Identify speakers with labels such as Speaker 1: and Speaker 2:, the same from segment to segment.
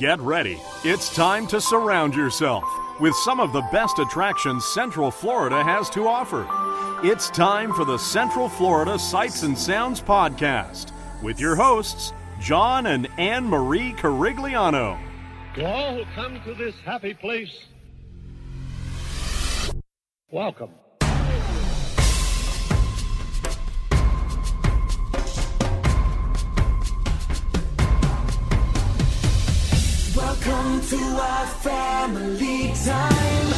Speaker 1: Get ready. It's time to surround yourself with some of the best attractions Central Florida has to offer. It's time for the Central Florida Sights and Sounds Podcast with your hosts, John and Anne Marie Carigliano.
Speaker 2: To all who come to this happy place, welcome.
Speaker 3: Welcome to our family time.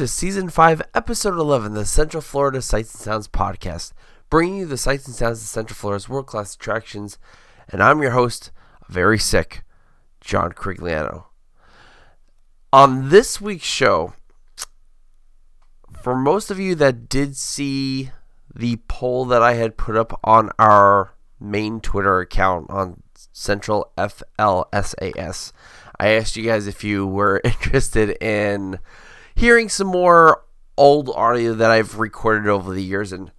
Speaker 3: To
Speaker 4: Season 5, Episode 11, the Central Florida Sights and Sounds Podcast, bringing you the sights and sounds of Central Florida's world class attractions. And I'm your host, very sick, John Crigliano. On this week's show, for most of you that did see the poll that I had put up on our main Twitter account on Central FLSAS, I asked you guys if you were interested in hearing some more old audio that I've recorded over the years, and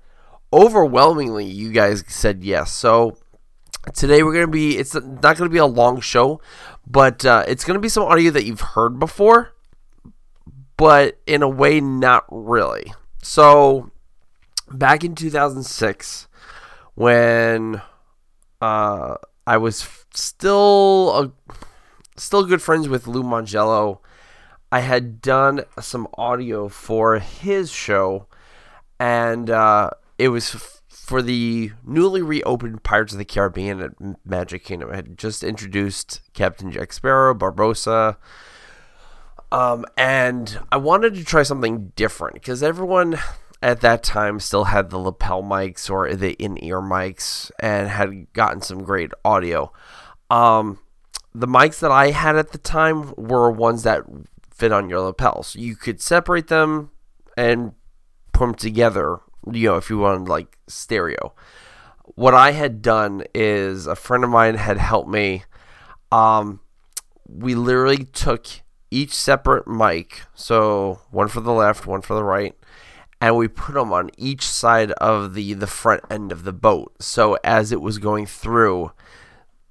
Speaker 4: overwhelmingly, you guys said yes. So today we're gonna be it's not gonna be a long show, but uh, it's gonna be some audio that you've heard before, but in a way, not really. So back in 2006, when uh, I was still a, still good friends with Lou Mongello. I had done some audio for his show, and uh, it was f- for the newly reopened Pirates of the Caribbean at Magic Kingdom. I had just introduced Captain Jack Sparrow, Barbossa, um, and I wanted to try something different because everyone at that time still had the lapel mics or the in-ear mics and had gotten some great audio. Um, the mics that I had at the time were ones that fit on your lapels. You could separate them and put them together, you know, if you wanted like stereo. What I had done is a friend of mine had helped me. Um, we literally took each separate mic, so one for the left, one for the right, and we put them on each side of the the front end of the boat. So as it was going through,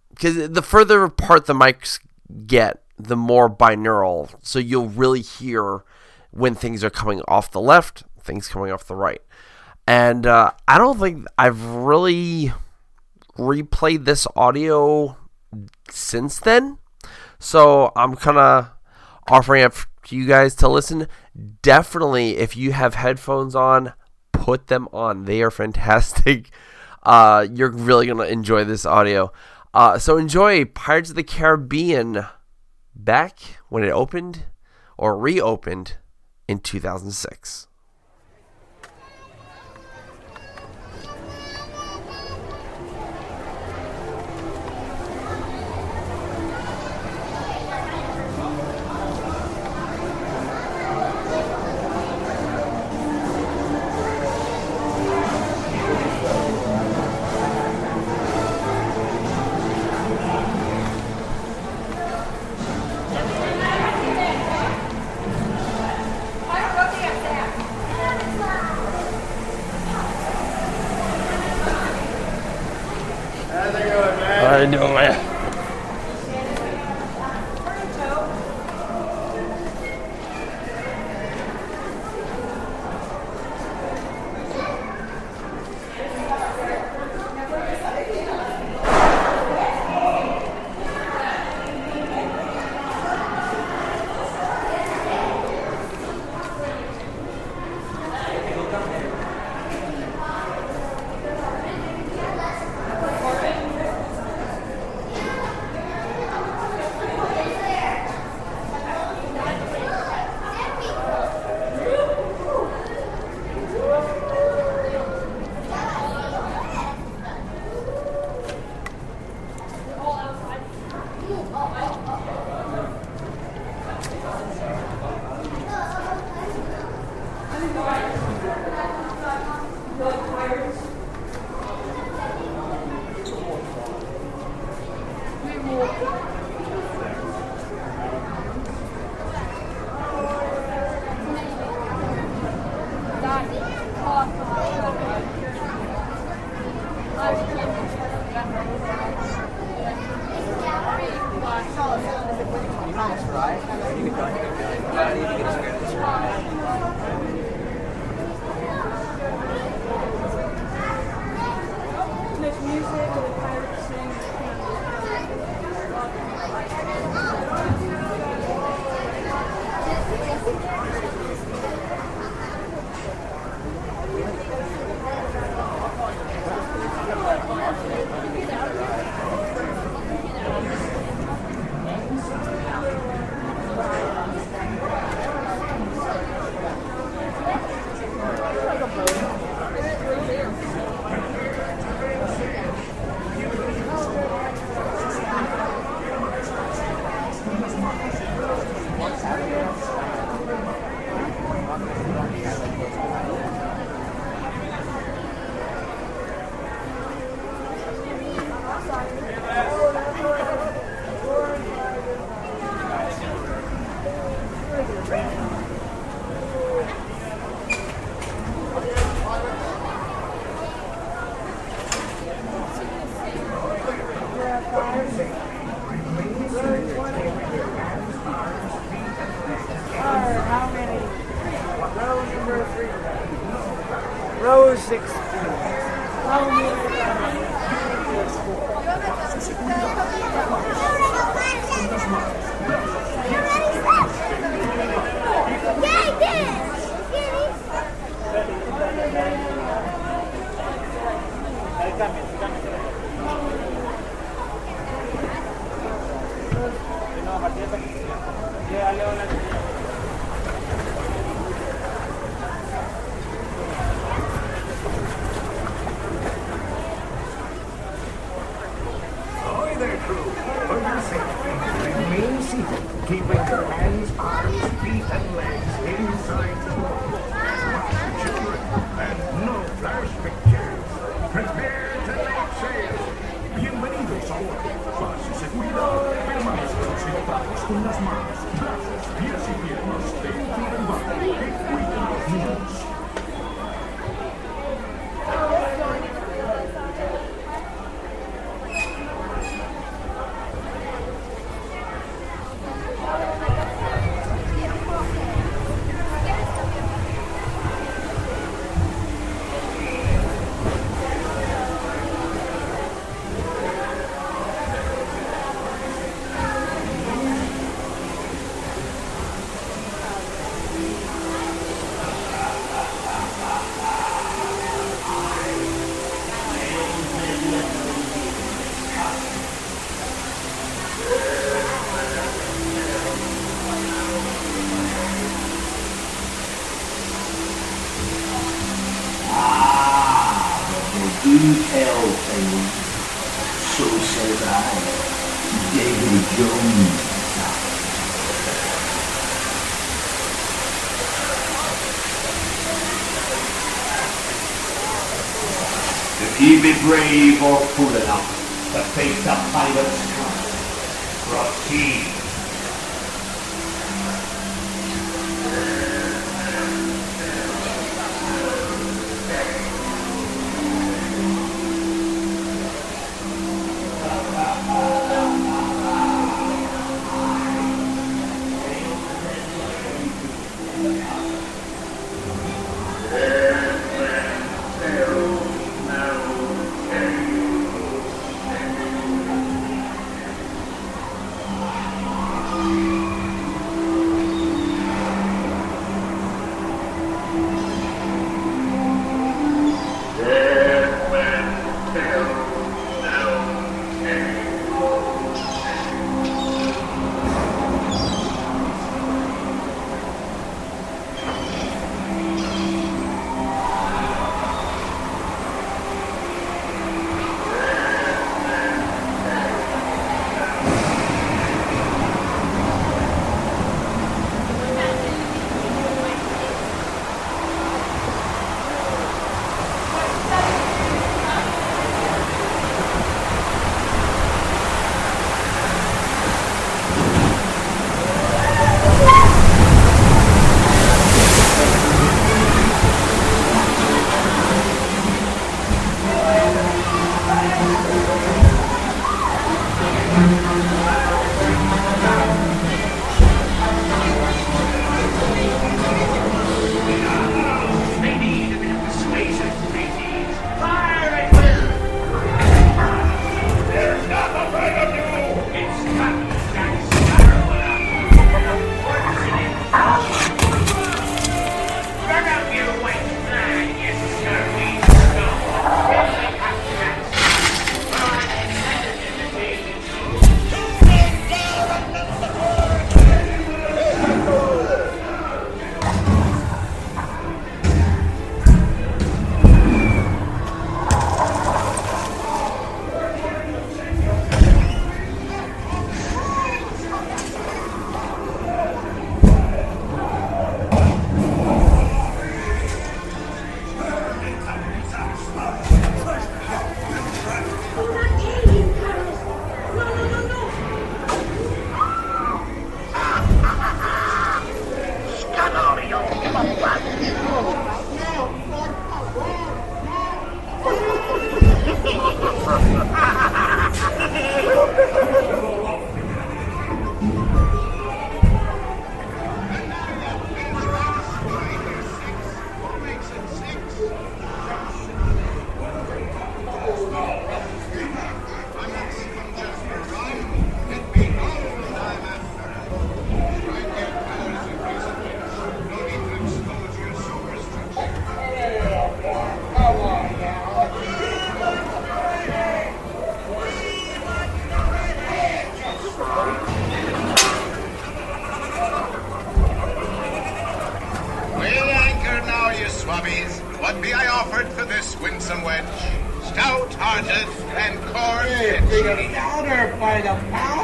Speaker 4: because the further apart the mics get, the more binaural. So you'll really hear when things are coming off the left, things coming off the right. And uh, I don't think I've really replayed this audio since then. So I'm kind of offering it to you guys to listen. Definitely, if you have headphones on, put them on. They are fantastic. Uh, you're really going to enjoy this audio. Uh, so enjoy Pirates of the Caribbean back when it opened or reopened in 2006. I know, man.
Speaker 5: offered
Speaker 6: knows experience. Yeah, I know. If he be brave or fool enough to face the pirate's curse, proceed.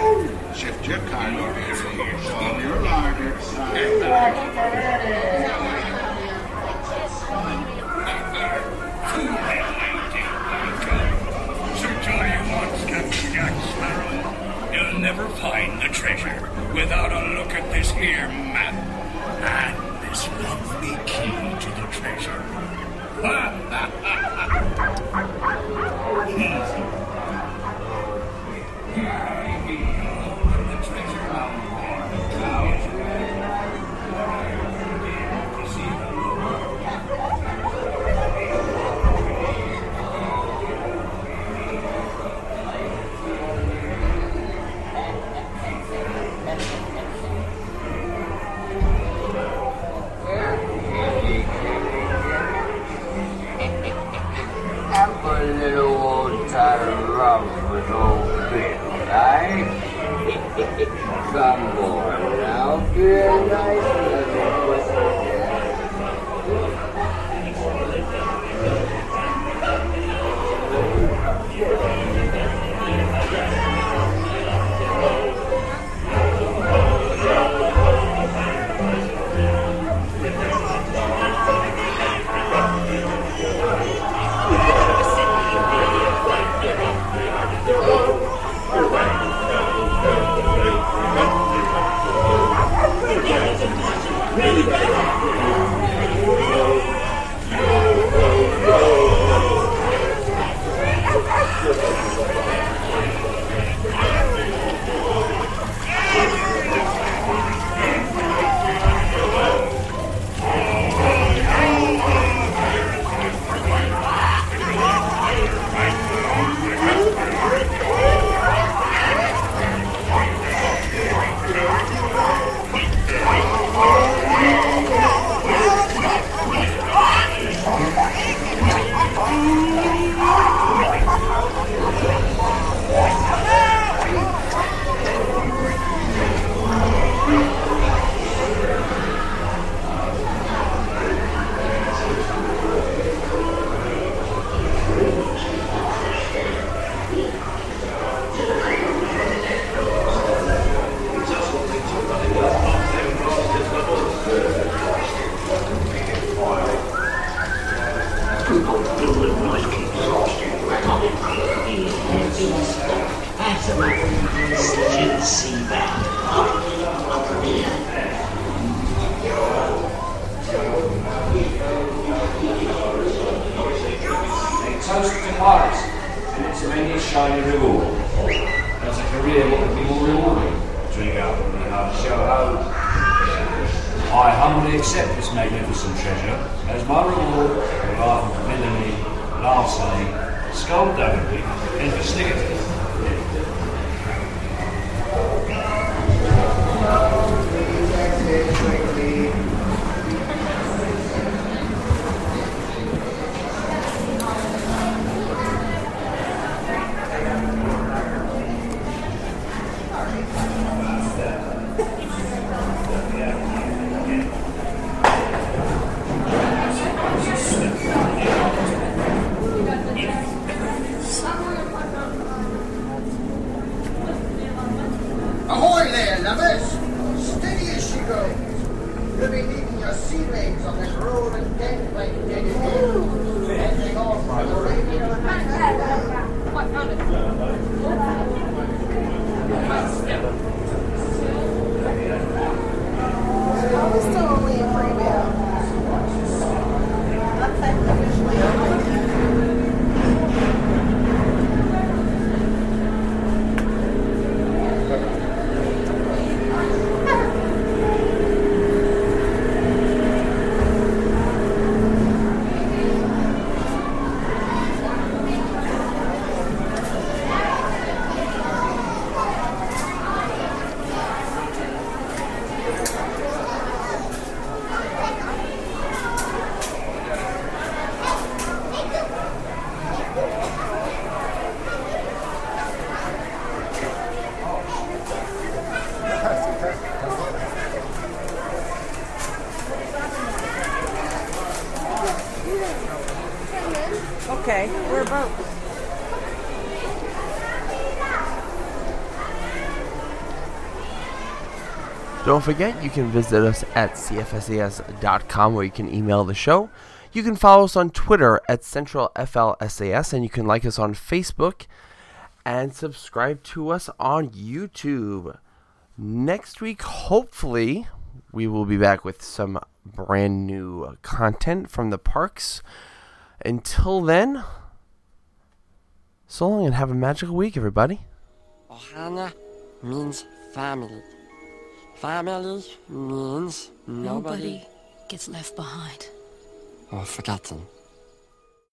Speaker 7: Shift your card over here. Show 'em your larder.
Speaker 8: You'll never find the treasure without a look at this here map and this lovely key to the treasure.
Speaker 9: Paris and its many shiny reward. As a career, what would be more rewarding? Drink up and a show home. I humbly accept this magnificent treasure as my reward for of villainy, larceny, skullduggery, and festivity.
Speaker 10: Ahoy
Speaker 4: Don't forget, you can visit us at cfsas.com where you can email the show. You can follow us on Twitter at CentralFLSAS, and you can like us on Facebook and subscribe to us on YouTube. Next week, hopefully, we will be back with some brand new content from the parks. Until then, so long and have a magical week, everybody.
Speaker 11: Ohana means family. Family means nobody
Speaker 12: Nobody gets left behind.
Speaker 11: or forgotten.